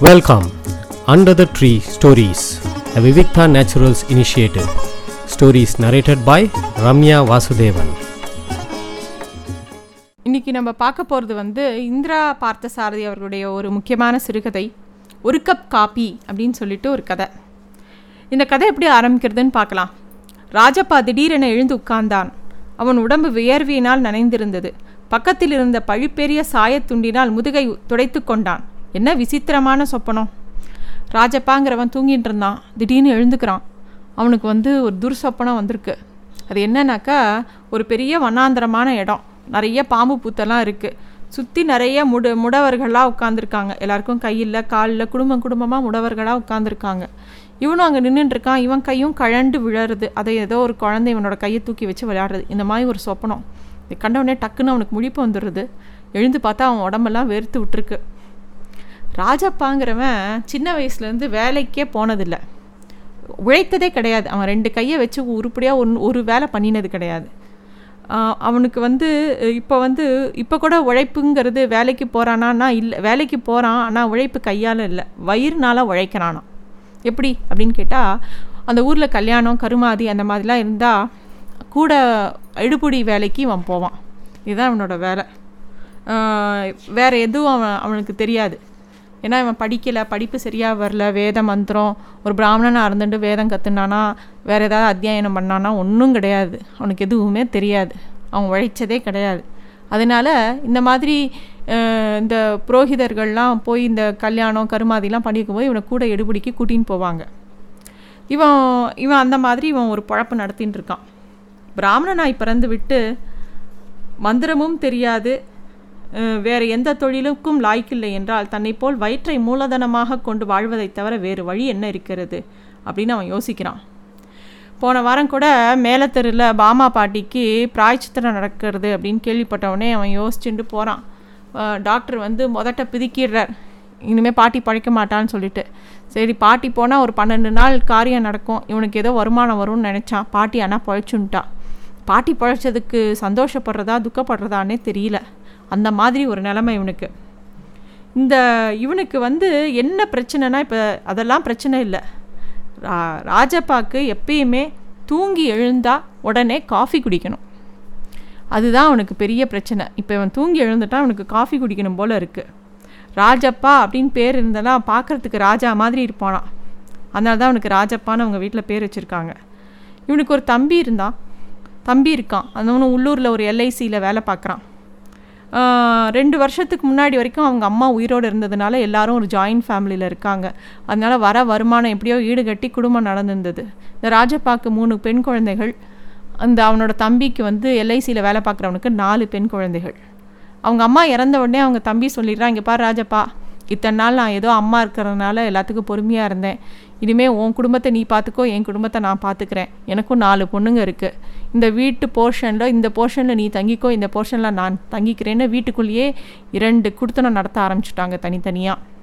Welcome under the tree stories a Vivikta naturals initiative stories narrated by Ramya Vasudevan இன்னைக்கு நம்ம பார்க்க போகிறது வந்து இந்திரா பார்த்தசாரதி அவர்களுடைய ஒரு முக்கியமான சிறுகதை ஒரு கப் காப்பி அப்படின்னு சொல்லிட்டு ஒரு கதை. இந்த கதை எப்படி ஆரம்பிக்கிறதுன்னு பார்க்கலாம். ராஜப்பா திடீரென எழுந்து உட்கார்ந்தான். அவன் உடம்பு வியர்வியினால் நனைந்திருந்தது. பக்கத்தில் இருந்த பழுப்பெரிய சாயத்துண்டினால் முதுகை துடைத்து கொண்டான். என்ன விசித்திரமான சொப்பனம். ராஜப்பாங்கிறவன் தூங்கிட்டு இருந்தான். திடீர்னு எழுந்துக்கிறான். அவனுக்கு வந்து ஒரு துர்சொப்பனம் வந்திருக்கு. அது என்னன்னாக்கா ஒரு பெரிய வண்ணாந்தரமான இடம். நிறைய பாம்பு பூத்தெல்லாம் இருக்குது சுற்றி நிறைய முட முடவர்களாக உட்காந்துருக்காங்க எல்லாருக்கும் கையில் காலில் குடும்பம் குடும்பமாக முடவர்களாக உட்காந்துருக்காங்க இவனும் அங்கே நின்றுட்டுருக்கான் இவன் கையும் கழண்டு விழருது அதை ஏதோ ஒரு குழந்தை இவனோட கையை தூக்கி வச்சு விளையாடுறது. இந்த மாதிரி ஒரு சொப்பனம். இதை கண்டவுடனே டக்குன்னு அவனுக்கு முழிப்பு வந்துடுது எழுந்து பார்த்தா அவன் உடம்பெல்லாம் வெறுத்து விட்டுருக்கு. ராஜப்பாங்கிறவன் சின்ன வயசுலேருந்து வேலைக்கே போனதில்லை. உழைத்ததே கிடையாது. அவன் ரெண்டு கையை வச்சு உருப்படியாக ஒன் ஒரு வேலை பண்ணினது கிடையாது. அவனுக்கு வந்து இப்போ வந்து இப்போ கூட உழைப்புங்கிறது வேலைக்கு போகிறானா இல்லை வேலைக்கு போகிறான் ஆனால் உழைப்பு கையால் இல்லை. வயிறுனால உழைக்கிறானா எப்படி அப்படின்னு கேட்டால் அந்த ஊரில் கல்யாணம் கருமாதி அந்த மாதிரிலாம் இருந்தால் கூட எடுபுடி வேலைக்கு அவன் போவான். இதுதான் அவனோட வேலை. வேறு எதுவும் அவன் அவனுக்கு தெரியாது. ஏன்னா இவன் படிக்கலை படிப்பு சரியாக வரல வேத மந்திரம் ஒரு பிராமணனாக இருந்துட்டு வேதம் கற்றுனானா வேறு ஏதாவது அத்தியாயனம் பண்ணானா ஒன்றும் கிடையாது. அவனுக்கு எதுவுமே தெரியாது. அவன் உழைச்சதே கிடையாது. அதனால் இந்த மாதிரி இந்த புரோகிதர்கள்லாம் போய் இந்த கல்யாணம் கருமாதிலாம் பண்ணிக்கும் போது இவனை கூட எடுபிடிக்கு கூட்டின்னு போவாங்க. இவன் இவன் அந்த மாதிரி இவன் ஒரு பழப்பு நடத்தின்னு இருக்கான். பிராமணனாய் பிறந்து விட்டு மந்திரமும் தெரியாது வேறு எந்த தொழிலுக்கும் லாய்க்கில்லை என்றால் தன்னை போல் வயிற்றை மூலதனமாக கொண்டு வாழ்வதை தவிர வேறு வழி என்ன இருக்கிறது? அப்படின்னு அவன் யோசிக்கிறான். போன வாரம் கூட மேலத்தெருவில் பாமா பாட்டிக்கு பிராய்ச்சித்திரம் நடக்கிறது அப்படின்னு கேள்விப்பட்டவனே அவன் யோசிச்சுட்டு போகிறான் டாக்டர் வந்து முதட்ட பிதுக்கிடுறார். இனிமேல் பாட்டி பழைக்க மாட்டான்னு சொல்லிட்டு. சரி பாட்டி போனால் ஒரு பன்னெண்டு நாள் காரியம் நடக்கும். இவனுக்கு ஏதோ வருமானம் வரும்னு நினச்சான். பாட்டி ஆனால் பழைச்சுன்ட்டா. பாட்டி பழைச்சதுக்கு சந்தோஷப்படுறதா துக்கப்படுறதானே தெரியல. அந்த மாதிரி ஒரு நிலமை இவனுக்கு. இந்த இவனுக்கு வந்து என்ன பிரச்சனைனா இப்போ அதெல்லாம் பிரச்சனை இல்லை. ரா ராஜப்பாக்கு எப்பயுமே தூங்கி எழுந்தால் உடனே காஃபி குடிக்கணும். அதுதான் அவனுக்கு பெரிய பிரச்சனை. இப்போ இவன் தூங்கி எழுந்துட்டான் அவனுக்கு காஃபி குடிக்கணும் போல் இருக்குது ராஜப்பா அப்படின்னு பேர் இருந்தெல்லாம் பார்க்குறதுக்கு ராஜா மாதிரி இருப்பானாம் அதனால தான் அவனுக்கு ராஜப்பான்னு அவங்க வீட்டில் பேர் வச்சுருக்காங்க. இவனுக்கு ஒரு தம்பி இருந்தான். தம்பி இருக்கான். அவனும் உள்ளூரில் ஒரு எல்ஐசியில் வேலை பார்க்குறான் ரெண்டு வருஷத்துக்கு முன்னாடி வரைக்கும் அவங்க அம்மா உயிரோடு இருந்ததுனால எல்லாரும் ஒரு ஜாயின்ட் ஃபேமிலியில் இருக்காங்க. அதனால வர வருமானம் எப்படியோ ஈடுகட்டி குடும்பம் நடந்திருந்தது. இந்த ராஜப்பாக்கு மூணு பெண் குழந்தைகள் அந்த அவனோட தம்பிக்கு வந்து எல்ஐசியில் வேலை பார்க்குறவனுக்கு நாலு பெண் குழந்தைகள். அவங்க அம்மா இறந்த உடனே அவங்க தம்பி சொல்லிடுறான் இங்கே பாரு ராஜப்பா இத்தனை நாள் நான் ஏதோ அம்மா இருக்கிறதுனால எல்லாத்துக்கும் பொறுமையாக இருந்தேன். இனிமேல் உன் குடும்பத்தை நீ பார்த்துக்கோ என் குடும்பத்தை நான் பார்த்துக்கிறேன் எனக்கும் நாலு பொண்ணுங்க இருக்குது இந்த வீட்டு போர்ஷனில் இந்த போர்ஷனில் நீ தங்கிக்கோ இந்த போர்ஷனில் நான் தங்கிக்கிறேன்னு வீட்டுக்குள்ளேயே இரண்டு குடுத்தனம் நடத்த ஆரம்பிச்சிட்டாங்க தனித்தனியாக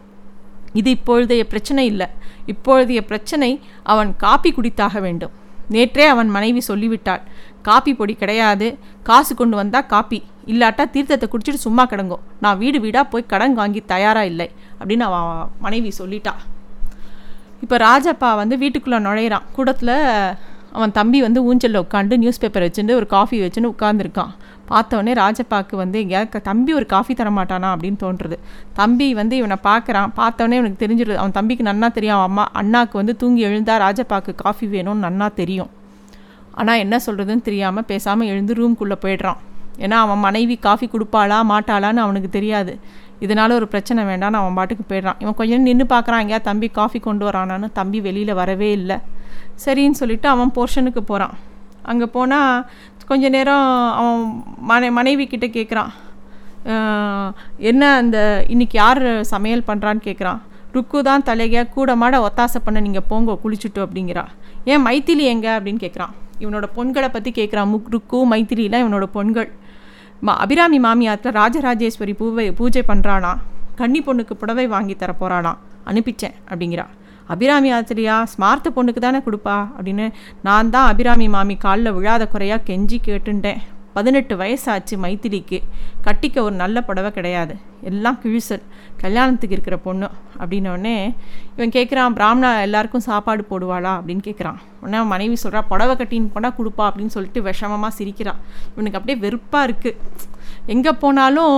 இது இப்பொழுதைய பிரச்சனை இல்லை. இப்பொழுதைய பிரச்சனை அவன் காப்பி குடித்தாக வேண்டும். நேற்றே அவன் மனைவி சொல்லிவிட்டாள் காப்பி பொடி கிடையாது. காசு கொண்டு வந்தால் காப்பி. இல்லாட்டா தீர்த்தத்தை குடிச்சிட்டு சும்மா கிடங்கோ. நான் வீடு வீடாக போய் கடன் வாங்கி தயாராக இல்லை அப்படின்னு அவன் மனைவி சொல்லிட்டா. இப்போ ராஜப்பா வந்து வீட்டுக்குள்ளே நுழையிறான். கூடத்தில் அவன் தம்பி வந்து ஊஞ்சலில் உட்காந்து நியூஸ் பேப்பர் வச்சுட்டு ஒரு காஃபி வச்சுன்னு உட்காந்துருக்கான் பார்த்தவொடனே ராஜப்பாக்கு வந்து எங்கேயாவது தம்பி ஒரு காஃபி தரமாட்டானா அப்படின்னு தோன்றுறது. தம்பி வந்து இவனை பார்க்குறான். பார்த்தவொடனே இவனுக்கு தெரிஞ்சிடுது அவன் தம்பிக்கு நன்னா தெரியும் அவன் அம்மா அண்ணாக்கு வந்து தூங்கி எழுந்தா ராஜப்பாக்கு காஃபி வேணும்னு நன்னா தெரியும். ஆனால் என்ன சொல்கிறதுன்னு தெரியாமல் பேசாமல் எழுந்து ரூம்குள்ளே போயிடுறான். ஏன்னா அவன் மனைவி காஃபி கொடுப்பாளா மாட்டாளான்னு அவனுக்கு தெரியாது. இதனால ஒரு பிரச்சனை வேண்டாம்னு அவன் பாட்டுக்கு போயிடுறான். இவன் கொஞ்சம் நேரம் நின்று பார்க்குறான் எங்கேயா தம்பி காஃபி கொண்டு வரானான்னு தம்பி வெளியில் வரவே இல்லை. சரின்னு சொல்லிட்டு அவன் போர்ஷனுக்கு போகிறான் அங்கே போனால் கொஞ்ச நேரம் அவன் மனை மனைவி கிட்டே கேட்குறான் என்ன அந்த இன்றைக்கி யார் சமையல் பண்ணுறான்னு கேட்குறான் ருக்கு தான் தலைக கூட மாட ஒத்தாசை பண்ண நீங்கள் போங்க குளிச்சுட்டு அப்படிங்கிறா. ஏன் மைத்திலி எங்கே? அப்படின்னு கேட்குறான் இவனோட பொண்களை பற்றி கேட்குறான் முக் ருக்கு மைத்திலிலாம் இவனோட பொண்கள். மா அபிராமி மாமியாத்தில் ராஜராஜேஸ்வரி பூவை பூஜை பண்ணுறானா கன்னி பொண்ணுக்கு புடவை வாங்கி தர போகிறானா அனுப்பிச்சேன் அப்படிங்கிறா. அபிராமி ஆத்திரியா ஸ்மார்த்த பொண்ணுக்கு தானே கொடுப்பா? அப்படின்னு நான் தான் அபிராமி மாமி காலில் விழாத குறையாக கெஞ்சி கேட்டுட்டேன் பதினெட்டு வயசாச்சு மைத்திரிக்கு கட்டிக்க ஒரு நல்ல புடவை கிடையாது. எல்லாம் கிழிசல். கல்யாணத்துக்கு இருக்கிற பொண்ணு. அப்படின்னோடனே இவன் கேட்குறான் பிராமணா எல்லாருக்கும் சாப்பாடு போடுவாளா? அப்படின்னு கேட்குறான் உடனே அவன் மனைவி சொல்கிறா புடவை கட்டின்னு போனால் கொடுப்பா அப்படின்னு சொல்லிட்டு விஷமமாக சிரிக்கிறான் இவனுக்கு அப்படியே வெறுப்பாக இருக்குது எங்கே போனாலும்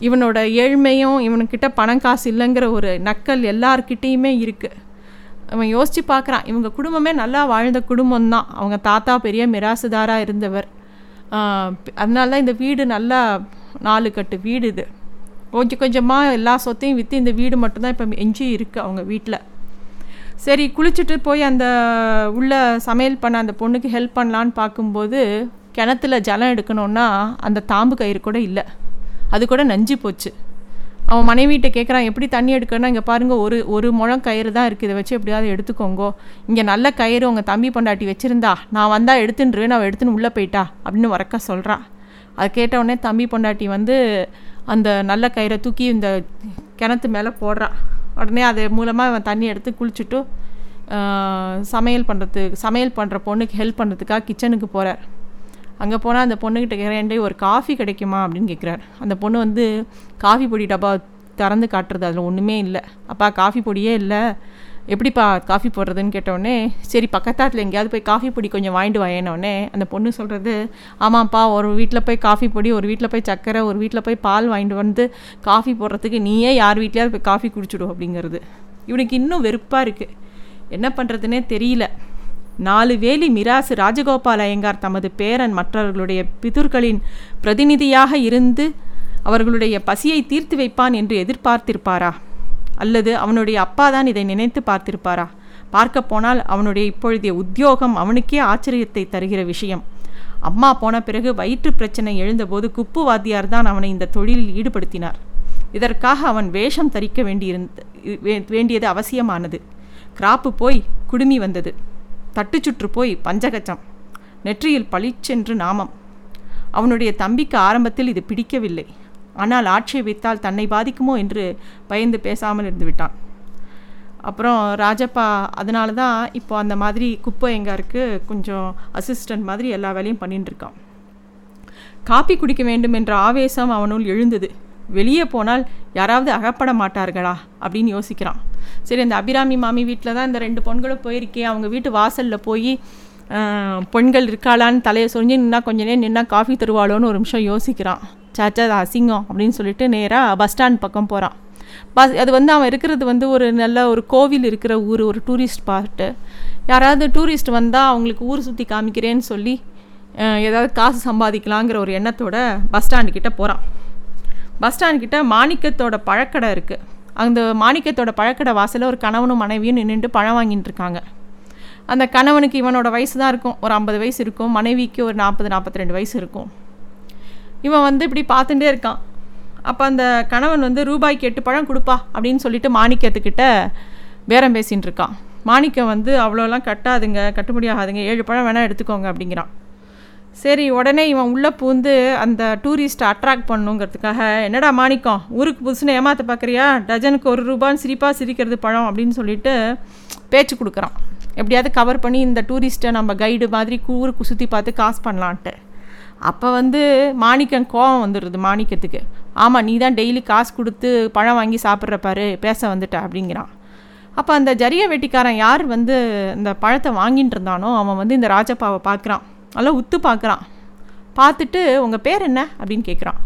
இவனோட ஏழ்மையும் இவனுக்கிட்ட பணம் காசு இல்லைங்கிற ஒரு நக்கல் எல்லார்கிட்டேயுமே இருக்குது அவன் யோசித்து பார்க்குறான் இவங்க குடும்பமே நல்லா வாழ்ந்த குடும்பம் தான் அவங்க தாத்தா பெரிய மிராசுதாராக இருந்தவர். அதனால தான் இந்த வீடு நல்லா நாலு கட்டு வீடு இது. கொஞ்சம் கொஞ்சமாக எல்லா சொத்தையும் விற்று இந்த வீடு மட்டும்தான் இப்போ எஞ்சி இருக்குது அவங்க வீட்டில் சரி குளிச்சுட்டு போய் அந்த உள்ள சமையல் பண்ண அந்த பொண்ணுக்கு ஹெல்ப் பண்ணலான்னு பார்க்கும்போது கிணத்துல ஜலம் எடுக்கணுன்னா அந்த தாம்பு கயிறு கூட இல்லை. அது கூட நஞ்சு போச்சு. அவன் மனைவிட்ட கேட்குறான் எப்படி தண்ணி எடுக்கணும்னா இங்கே பாருங்கள் ஒரு ஒரு முழம் கயிறு தான் இருக்குது இதை வச்சு எப்படியாவது எடுத்துக்கோங்கோ. இங்கே நல்ல கயிறு உங்கள் தம்பி பொண்டாட்டி வச்சுருந்தா நான் வந்தால் எடுத்துன்றுவேன் அவள் எடுத்துன்னு உள்ளே போயிட்டா அப்படின்னு உறக்க சொல்கிறான் அதை கேட்டவுடனே தம்பி பொண்டாட்டி வந்து அந்த நல்ல கயிறை தூக்கி இந்த கிணத்து மேலே போடுறான் உடனே அது மூலமாக அவன் தண்ணி எடுத்து குளிச்சுட்டு சமையல் பண்ணுறதுக்கு சமையல் பண்ணுற பொண்ணுக்கு ஹெல்ப் பண்ணுறதுக்காக கிச்சனுக்கு போகிறார் அங்கே போனால் அந்த பொண்ணுக்கிட்ட கேட்குறேன் ஒரு காஃபி கிடைக்குமா? அப்படின்னு கேட்குறாரு அந்த பொண்ணு வந்து காஃபி பொடி டப்பா திறந்து காட்டுறது அதில் ஒன்றுமே இல்லை. அப்பா காஃபி பொடியே இல்லை. எப்படிப்பா காஃபி போடுறதுன்னு? கேட்டோடனே சரி பக்கத்தாத்தில் எங்கேயாவது போய் காஃபி பொடி கொஞ்சம் வாங்கிட்டு வாங்கினோடனே அந்த பொண்ணு சொல்கிறது ஆமாம்ப்பா ஒரு வீட்டில் போய் காஃபி பொடி ஒரு வீட்டில் போய் சக்கரை ஒரு வீட்டில் போய் பால் வாங்கிட்டு வந்து காஃபி போடுறதுக்கு நீயே யார் வீட்லேயாவது போய் காஃபி குடிச்சிடும் அப்படிங்கிறது. இவனுக்கு இன்னும் வெறுப்பாக இருக்குது என்ன பண்ணுறதுனே தெரியல. நாலு வேலி மிராசு ராஜகோபால் ஐயங்கார் தமது பேரன் மற்றவர்களுடைய பிதுர்களின் பிரதிநிதியாக இருந்து அவர்களுடைய பசியை தீர்த்து வைப்பான் என்று எதிர்பார்த்திருப்பாரா? அல்லது அவனுடைய அப்பா தான் இதை நினைத்து பார்த்திருப்பாரா? பார்க்க போனால் அவனுடைய இப்பொழுதைய உத்தியோகம் அவனுக்கே ஆச்சரியத்தை தருகிற விஷயம். அம்மா போன பிறகு வயிற்று பிரச்சனை எழுந்தபோது குப்பு வாத்தியார் தான் அவனை இந்த தொழிலில் ஈடுபடுத்தினார். இதற்காக அவன் வேஷம் தரிக்க வேண்டியிருந்த வேண்டியது அவசியமானது. கிராப்பு போய் குடுமி வந்தது. தட்டுச்சுற்று போய் பஞ்சகச்சம் நெற்றியில் பளிச்சென்று நாமம். அவனுடைய தம்பிக்கு ஆரம்பத்தில் இது பிடிக்கவில்லை. ஆனால் ஆட்சேபித்தால் தன்னை பாதிக்குமோ என்று பயந்து பேசாமல் இருந்து விட்டான். அப்புறம் ராஜப்பா அதனால தான் இப்போ அந்த மாதிரி குப்பை எங்காருக்கு கொஞ்சம் அசிஸ்டன்ட் மாதிரி எல்லா வேலையும் பண்ணிட்டுருக்கான் காப்பி குடிக்க வேண்டும் என்ற ஆவேசம் அவனுள் எழுந்தது. வெளியே போனால் யாராவது அகப்பட மாட்டார்களா? அப்படின்னு யோசிக்கிறான். சரி அந்த அபிராமி மாமி வீட்டில் தான் இந்த ரெண்டு பொண்களும் போயிருக்கேன் அவங்க வீட்டு வாசலில் போய் பெண்கள் இருக்காளான்னு தலையை சொரிஞ்சு நின்னா கொஞ்ச நேரம் நின்னா காஃபி தருவாளோன்னு ஒரு நிமிஷம் யோசிக்கிறான். சாச்சா அது அசிங்கம் அப்படின்னு சொல்லிட்டு நேராக பஸ் ஸ்டாண்ட் பக்கம் போகிறான் பஸ் அது வந்து அவன் இருக்கிறது வந்து ஒரு நல்ல ஒரு கோவில் இருக்கிற ஊர் ஒரு டூரிஸ்ட் ஸ்பாட்டு. யாராவது டூரிஸ்ட் வந்தால் அவங்களுக்கு ஊர் சுற்றி காமிக்கிறேன்னு சொல்லி ஏதாவது காசு சம்பாதிக்கலாங்கிற ஒரு எண்ணத்தோட பஸ் ஸ்டாண்டு கிட்டே போகிறான் பஸ் ஸ்டாண்ட் கிட்ட மாணிக்கத்தோட பழக்கடை இருக்குது அந்த மாணிக்கத்தோட பழக்கடை வாசலில் ஒரு கணவனும் மனைவியும் நின்றுட்டு பழம் வாங்கிட்டு இருக்காங்க. அந்த கணவனுக்கு இவனோட வயசு தான் இருக்கும். ஒரு ஐம்பது வயசு இருக்கும். மனைவிக்கு ஒரு நாற்பது நாற்பத்தி ரெண்டு வயசு இருக்கும். இவன் வந்து இப்படி பார்த்துட்டே இருக்கான். அப்போ அந்த கணவன் வந்து ரூபாய்க்கு எட்டு பழம் கொடுப்பா அப்படின்னு சொல்லிட்டு மாணிக்கத்துக்கிட்ட பேரம் பேசின்னு இருக்கான். மாணிக்கம் வந்து அவ்வளோலாம் கட்டாதுங்க. கட்டுப்படி ஆகாதுங்க. ஏழு பழம் வேணால் எடுத்துக்கோங்க அப்படிங்கிறான். சரி உடனே இவன் உள்ளே பூந்து அந்த டூரிஸ்ட்டை அட்ராக்ட் பண்ணுங்கிறதுக்காக என்னடா மாணிக்கம் ஊருக்கு புதுசுன்னு ஏமாற்ற பார்க்குறியா டஜனுக்கு ஒரு ரூபான்னு சிரிப்பாக சிரிக்கிறது பழம் அப்படின்னு சொல்லிட்டு பேச்சு கொடுக்குறான். எப்படியாவது கவர் பண்ணி இந்த டூரிஸ்ட்டை நம்ம கைடு மாதிரி ஊருக்கு சுற்றி பார்த்து காசு பண்ணலான்ட்டு. அப்போ வந்து மாணிக்கம் கோவம் வந்துடுது மாணிக்கத்துக்கு. ஆமாம் நீ தான் டெய்லி காசு கொடுத்து பழம் வாங்கி சாப்பிட்ற பாரு பேச வந்துட்ட அப்படிங்கிறான். அப்போ அந்த ஜரிய வெட்டிக்காரன் யார் வந்து இந்த பழத்தை வாங்கிட்டு இருந்தானோ அவன் வந்து இந்த ராஜப்பாவை பார்க்குறான். நல்லா உத்து பார்க்குறான். பார்த்துட்டு உங்கள் பேர் என்ன? அப்படின்னு கேட்குறான்.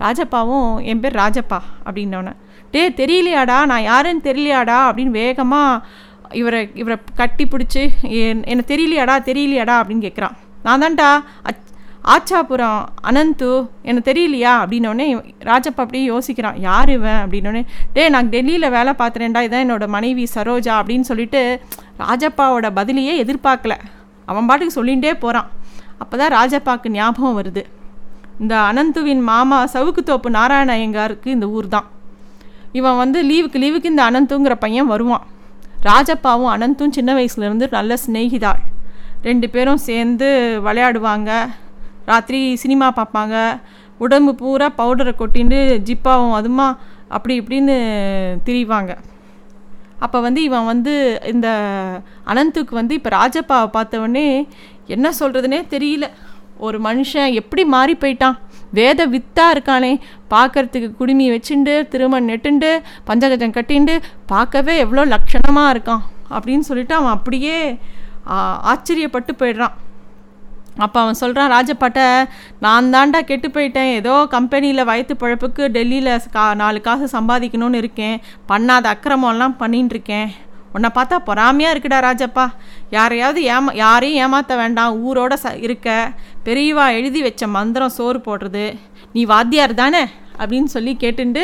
ராஜப்பாவும் என் பேர் ராஜப்பா அப்படின்னோடனே டே தெரியலையாடா நான் யாருன்னு தெரியலையாடா? அப்படின்னு வேகமாக இவரை இவரை கட்டி பிடிச்சி என்னை தெரியலையாடா தெரியலையாடா? அப்படின்னு கேட்குறான். நான் தான்டா அச் ஆச்சாபுரம் அனந்து எனக்கு தெரியலையா? அப்படின்னோடனே ராஜப்பா அப்படியே யோசிக்கிறான். யார் இவன்? அப்படின்னோடனே டே நான் டெல்லியில் வேலை பார்த்துறேன்டா இதான் என்னோடய மனைவி சரோஜா அப்படின்னு சொல்லிட்டு ராஜப்பாவோட பதிலையே எதிர்பார்க்கல. அவன் பாட்டுக்கு சொல்லிகிட்டே போகிறான். அப்போ தான் ராஜப்பாக்கு ஞாபகம் வருது. இந்த அனந்துவின் மாமா சவுக்கு தோப்பு நாராயண ஐயங்காருக்கு இந்த ஊர் தான் இவன் வந்து லீவுக்கு லீவுக்கு இந்த அனந்துங்கிற பையன் வருவான். ராஜப்பாவும் அனந்தும் சின்ன வயசுலேருந்து நல்ல சிநேகிதாள். ரெண்டு பேரும் சேர்ந்து விளையாடுவாங்க. ராத்திரி சினிமா பார்ப்பாங்க. உடம்பு பூரா பவுடரை கொட்டின்னு ஜிப்பாவும் அதுமா அப்படி இப்படின்னு திரிவாங்க. அப்போ வந்து இவன் வந்து இந்த அனந்துக்கு வந்து இப்போ ராஜப்பாவை பார்த்தவொடனே என்ன சொல்கிறதுனே தெரியல. ஒரு மனுஷன் எப்படி மாறி போயிட்டான்? வேத வித்தாக இருக்கானே. பார்க்கறதுக்கு குடுமி வச்சுண்டு திருமண் நெட்டுண்டு பஞ்சகஜம் கட்டிண்டு பார்க்கவே எவ்வளோ லட்சணமாக இருக்கான் அப்படின்னு சொல்லிட்டு அவன் அப்படியே ஆச்சரியப்பட்டு போயிடுறான். அப்போ அவன் சொல்கிறான் ராஜப்பாட்டை நான் தாண்டா கெட்டு போயிட்டேன். ஏதோ கம்பெனியில் வயிற்று பழப்புக்கு டெல்லியில் கா நாலு காசு சம்பாதிக்கணும்னு இருக்கேன். பண்ணாத அக்கிரமம்லாம் பண்ணின்னு இருக்கேன் உன்னை பார்த்தா பொறாமையாக இருக்குடா ராஜப்பா. யாரையாவது ஏமா யாரையும் ஏமாற்ற வேண்டாம். ஊரோட ச இருக்க. பெரியவா எழுதி வச்ச மந்திரம் சோறு போடுறது. நீ வாத்தியார் தானே? அப்படின்னு சொல்லி கேட்டுண்டு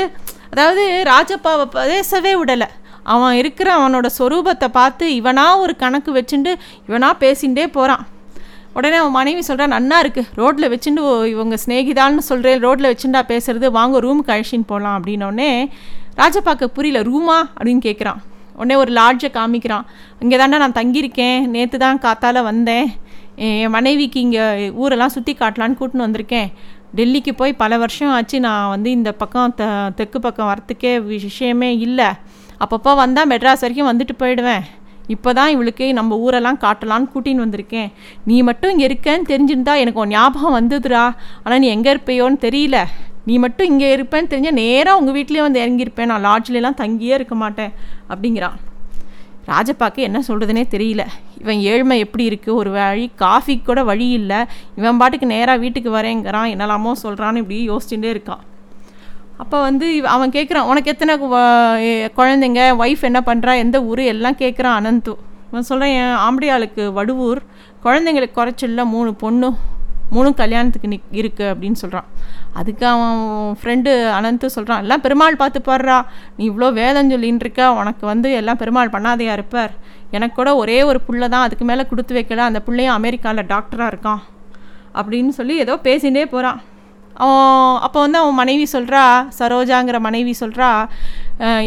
அதாவது ராஜப்பாவை பேசவே விடலை. அவன் இருக்கிற அவனோட சொரூபத்தை பார்த்து இவனா ஒரு கணக்கு வச்சுண்டு இவனா பேசிகிட்டே போகிறான் உடனே அவன் மனைவி சொல்கிறான் நன்னா இருக்குது ரோட்டில் வச்சுட்டு ஓ- இவங்க ஸ்நேகிதான்னு சொல்கிறேன் ரோட்டில் வச்சுண்டா பேசுறது. வாங்க ரூமுக்கு அழிச்சின்னு போகலாம் அப்படின்னோடனே ராஜப்பாக்க புரியல ரூமா? அப்படின்னு கேட்குறான் உடனே ஒரு லாட்ஜை காமிக்கிறான். இங்கே தாண்டா நான் தங்கியிருக்கேன். நேற்று தான் காத்தால வந்தேன். என் மனைவிக்கு இங்கே ஊரெல்லாம் சுற்றி காட்டலான்னு கூட்டின்னு வந்திருக்கேன். டெல்லிக்கு போய் பல வருஷம் ஆச்சு. நான் வந்து இந்த பக்கம் த தெற்கு பக்கம் வரத்துக்கே விஷயமே இல்லை. அப்பப்போ வந்தால் மெட்ராஸ் வரைக்கும் வந்துட்டு போயிடுவேன். இப்போ தான் இவளுக்கு நம்ம ஊரெல்லாம் காட்டலான்னு கூட்டின்னு வந்திருக்கேன். நீ மட்டும் இங்கே இருக்கேன்னு தெரிஞ்சிருந்தா எனக்கு உன் ஞாபகம் வந்ததுடா. ஆனால் நீ எங்கே இருப்பையோன்னு தெரியல. நீ மட்டும் இங்கே இருப்பேன்னு தெரிஞ்சால் நேராக உங்கள் வீட்லேயே வந்து இறங்கியிருப்பேன். நான் லாட்ஜ்லலாம் தங்கியே இருக்க மாட்டேன் அப்படிங்கிறான். ராஜப்பாக்கு என்ன சொல்கிறதுனே தெரியல. இவன் ஏழ்மை எப்படி இருக்குது ஒரு வழி காஃபிக்கு கூட வழி இல்லை. இவன் பாட்டுக்கு நேராக வீட்டுக்கு வரேங்கிறான். என்னெல்லாமோ சொல்கிறான்னு இப்படி யோசிச்சுட்டே இருக்கான். அப்போ வந்து அவன் கேட்குறான் உனக்கு எத்தனை வ- குழந்தைங்க? ஒய்ஃப் என்ன பண்ணுறா எந்த ஊர்? எல்லாம் கேட்குறான் அனந்து. இவன் சொல்கிறேன் என் ஆம்படியாளுக்கு வடுவூர். குழந்தைங்களுக்கு குறைச்சில்ல மூணு பொண்ணு. மூணும் கல்யாணத்துக்கு நிக் இருக்குது அப்படின்னு சொல்கிறான் அதுக்கு அவன் ஃப்ரெண்டு அனந்து சொல்கிறான் எல்லாம் பெருமாள் பார்த்து பாடுறா. நீ இவ்வளோ வேதம் சொல்லின்னு இருக்க. உனக்கு வந்து எல்லாம் பெருமாள் பண்ணாதையா இருப்பார். எனக்கு கூட ஒரே ஒரு புள்ள தான். அதுக்கு மேலே கொடுத்து வைக்கல. அந்த பிள்ளையும் அமெரிக்காவில் டாக்டராக இருக்கான். அப்படின்னு சொல்லி ஏதோ பேசிகிட்டே போகிறான் அவன் அப்போ வந்து அவன் மனைவி சொல்கிறா சரோஜாங்கிற மனைவி சொல்கிறா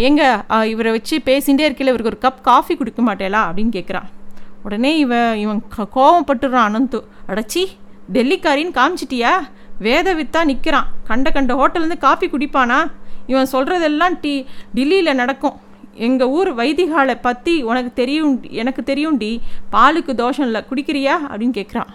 எங்க? இவரை வச்சு பேசிகிட்டே இருக்கல இவருக்கு ஒரு கப் காஃபி கொடுக்க மாட்டேலா? அப்படின்னு கேட்குறான் உடனே இவன் இவன் க- கோவப்பட்டுடுறான் அனந்து அடச்சி டெல்லிக்காரின்னு காமிச்சிட்டியா? வேத வித்தா நிற்கிறான் கண்ட கண்ட ஹோட்டல்லேருந்து காஃபி குடிப்பானா? இவன் சொல்கிறதெல்லாம் டி டில்லியில் நடக்கும். எங்கள் ஊர் வைதிகாலை பற்றி உனக்கு தெரியும் எனக்கு தெரியும்டி பாலுக்கு தோஷம் இல்லை. குடிக்கிறியா? அப்படின்னு கேட்குறான்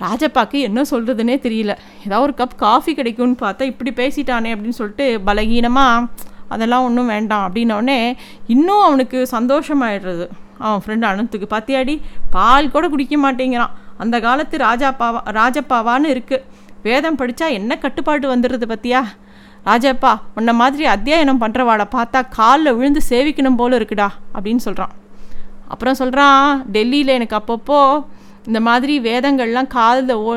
ராஜப்பாக்கு என்ன சொல்கிறதுனே தெரியல. ஏதாவது ஒரு கப் காஃபி கிடைக்கும்னு பார்த்தா இப்படி பேசிட்டானே அப்படின்னு சொல்லிட்டு பலகீனமாக அதெல்லாம் ஒன்றும் வேண்டாம். அப்படின்னோடனே இன்னும் அவனுக்கு சந்தோஷமாயிடுறது. அவன் ஃப்ரெண்டு அனுத்துக்கு பார்த்தியாடி பால் கூட குடிக்க மாட்டேங்கிறான். அந்த காலத்து ராஜாப்பாவா ராஜப்பாவான்னு இருக்குது வேதம் படித்தா என்ன கட்டுப்பாடு வந்துடுறது பத்தியா? ராஜப்பா உன்ன மாதிரி அத்தியாயனம் பண்ணுறவாளை பார்த்தா காலில் விழுந்து சேவிக்கணும் போல இருக்குடா அப்படின்னு சொல்கிறான் அப்புறம் சொல்கிறான் டெல்லியில் எனக்கு அப்பப்போ இந்த மாதிரி வேதங்கள்லாம் காதில் ஓ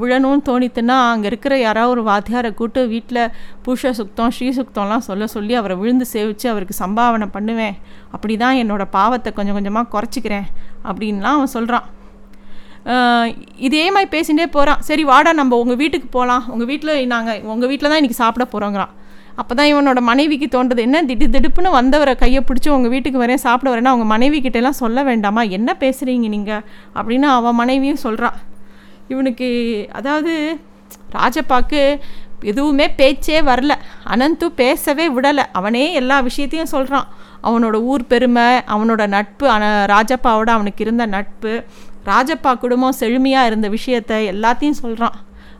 விழணும்னு தோணித்துன்னா அங்கே இருக்கிற யாராவது ஒரு வாத்தியாரை கூட்டு வீட்டில் பூஷ சுத்தம் ஸ்ரீ சுத்தம்லாம் சொல்ல சொல்லி அவரை விழுந்து சேவித்து அவருக்கு சம்பாவனை பண்ணுவேன். அப்படி தான் என்னோட பாவத்தை கொஞ்சம் கொஞ்சமாக குறைச்சிக்கிறேன் அப்படின்லாம் அவன் சொல்கிறான் இதே மாதிரி பேசிகிட்டே போகிறான் சரி வாடா நம்ம உங்கள் வீட்டுக்கு போகலாம் உங்கள் வீட்டில் நாங்கள் உங்கள் வீட்டில் தான் இன்றைக்கி சாப்பிட போகிறோங்கிறான் அப்போ தான் இவனோட மனைவிக்கு தோன்றது. என்ன? திடு திடுப்புன்னு வந்தவரை கையை பிடிச்சி உங்கள் வீட்டுக்கு வரேன் சாப்பிட வரேன்னா அவங்க மனைவி சொல்ல வேண்டாமா? என்ன பேசுகிறீங்க நீங்கள் அப்படின்னு அவன் மனைவியும் சொல்கிறா இவனுக்கு அதாவது ராஜப்பாக்கு எதுவுமே பேச்சே வரல. அனந்து பேசவே விடலை. அவனே எல்லா விஷயத்தையும் சொல்கிறான் அவனோட ஊர் பெருமை அவனோட நட்பு அன ராஜப்பாவோட அவனுக்கு இருந்த நட்பு ராஜப்பா குடும்பம் செழுமையாக இருந்த விஷயத்த எல்லாத்தையும் சொல்கிறான்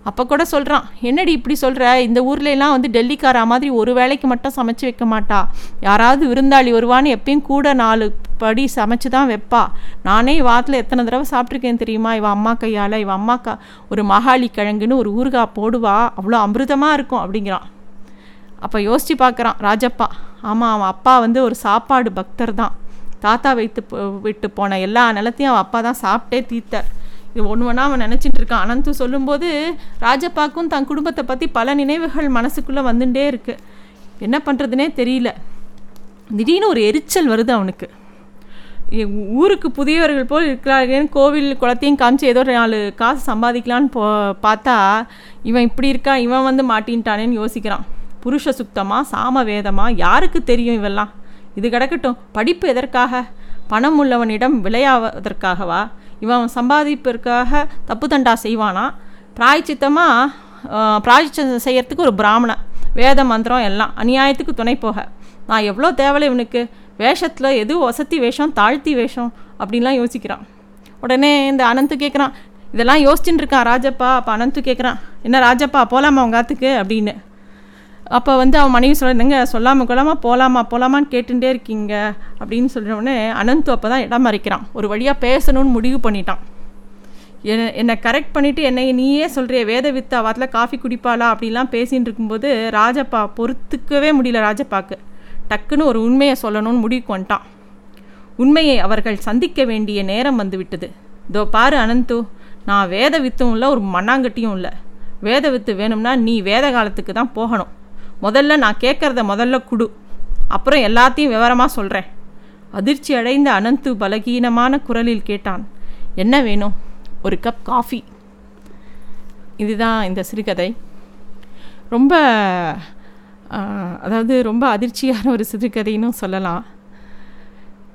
அப்போ கூட சொல்கிறான் என்னடி இப்படி சொல்கிற இந்த ஊர்ல வந்து டெல்லிக்காரா மாதிரி ஒரு வேளைக்கு மட்டும் சமைச்சு வைக்க மாட்டா. யாராவது விருந்தாளி வருவான்னு எப்பயும் கூட நாலு படி சமைச்சு தான் வைப்பா. நானே வாரத்தில் எத்தனை தடவை சாப்பிட்ருக்கேன் தெரியுமா? இவன் அம்மா கையால் இவன் அம்மாக்கா ஒரு மகாளி கிழங்குன்னு ஒரு ஊறுகாய் போடுவா. அவ்வளோ அமிர்தமாக இருக்கும் அப்படிங்கிறான். அப்போ யோசித்து பார்க்குறான் ராஜப்பா ஆமாம் அவன் அப்பா வந்து ஒரு சாப்பாடு பக்தர் தான். தாத்தா வைத்து போ- விட்டு போன எல்லா நிலத்தையும் அவன் அப்பா தான் சாப்பிட்டே தீர்த்தார். இது ஒன்று ஒன்றா அவன் நினச்சிட்டு இருக்கான். அனந்து சொல்லும்போது ராஜப்பாக்கும் தன் குடும்பத்தை பற்றி பல நினைவுகள் மனசுக்குள்ளே வந்துட்டே இருக்கு. என்ன பண்ணுறதுனே தெரியல. திடீர்னு ஒரு எரிச்சல் வருது அவனுக்கு. ஊருக்கு புதியவர்கள் போல் இருக்கிறார்கள். கோவில் குளத்தையும் காமிச்சு ஏதோ ஒரு நாலு காசு சம்பாதிக்கலான்னு போ பார்த்தா இவன் இப்படி இருக்கான் இவன் வந்து மாட்டின்ட்டானேன்னு யோசிக்கிறான். புருஷ சுத்தமாக சாம வேதமாக யாருக்கு தெரியும் இவெல்லாம்? இது கிடக்கட்டும். படிப்பு எதற்காக? பணம் உள்ளவனிடம் விளையாவதற்காகவா? இவன் சம்பாதிப்பதற்காக தப்பு தண்டா செய்வானா? பிராய்ச்சித்தமாக பிராய்ச்சித்தம் செய்யறதுக்கு ஒரு பிராமணன். வேத மந்திரம் எல்லாம் அநியாயத்துக்கு துணை போக. நான் எவ்வளோ தேவலை இவனுக்கு? வேஷத்தில் எது வசதி வேஷம் தாழ்த்தி வேஷம்? அப்படின்லாம் யோசிக்கிறான். உடனே இந்த அனந்து கேட்குறான் இதெல்லாம் யோசிச்சுட்டு இருக்கான் ராஜப்பா. அப்போ அனந்து கேட்குறான் என்ன ராஜப்பா போகலாமா உங்கள் ஆத்துக்கு? அப்படின்னு. அப்போ வந்து அவன் மனைவி சொல்லுங்க சொல்லாமல் கொள்ளாமல் போகலாமா போகலாமான்னு கேட்டுகிட்டே இருக்கீங்க. அப்படின்னு சொல்ற உடனே அனந்து அப்போ தான் இடம் மறைக்கிறான். ஒரு வழியாக பேசணும்னு முடிவு பண்ணிட்டான். என்ன என்னை கரெக்ட் பண்ணிவிட்டு என்னை நீயே சொல்கிறிய வேத வித்து அவத்தில் காஃபி குடிப்பாளா அப்படிலாம் பேசின்னு இருக்கும்போது ராஜப்பா பொறுத்துக்கவே முடியல ராஜப்பாக்கு. டக்குன்னு ஒரு உண்மையை சொல்லணும்னு முடிவுக்கு வந்துட்டான். உண்மையை அவர்கள் சந்திக்க வேண்டிய நேரம் வந்துவிட்டது இதோ பாரு அனந்து நான் வேத வித்தும் இல்லை ஒரு மண்ணாங்கட்டியும் இல்லை. வேத வித்து வேணும்னா நீ வேத காலத்துக்கு தான் போகணும். முதல்ல நான் கேட்குறத முதல்ல குடு. அப்புறம் எல்லாத்தையும் விவரமாக சொல்கிறேன் அதிர்ச்சி அடைந்த அனந்து பலகீனமான குரலில் கேட்டான். என்ன வேணும்? ஒரு கப் காஃபி இதுதான் இந்த சிறுகதை. ரொம்ப அதாவது ரொம்ப அதிர்ச்சியான ஒரு சிறுகதைன்னு சொல்லலாம்.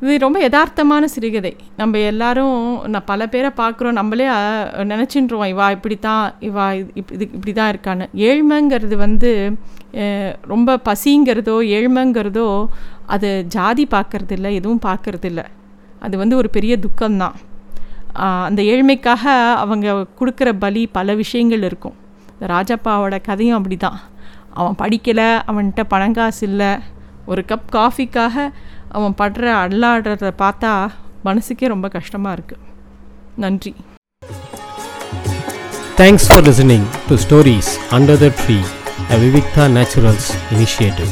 இது ரொம்ப யதார்த்தமான சிறுகதை. நம்ம எல்லாரும் நான் பல பேரை பார்க்குறோம். நம்மளே நினச்சின்றோம் இவா இப்படித்தான் இவா இது இப்- இப்படி தான் இருக்கான்னு. ஏழ்மைங்கிறது வந்து ரொம்ப பசிங்கிறதோ ஏழ்மைங்கிறதோ அது ஜாதி பார்க்கறது இல்லை எதுவும் பார்க்கறது இல்லை அது வந்து ஒரு பெரிய துக்கம்தான். அந்த ஏழ்மைக்காக அவங்க கொடுக்குற பலி பல விஷயங்கள் இருக்கும். இந்த ராஜப்பாவோட கதையும் அப்படி தான் அவன் படிக்கலை அவன்கிட்ட பணங்காசு இல்லை. ஒரு கப் காஃபிக்காக அவன் படுற அல்லாடுறத பார்த்தா மனசுக்கே ரொம்ப கஷ்டமாக இருக்குது நன்றி thanks for listening to stories under the tree a Vivikta naturals initiative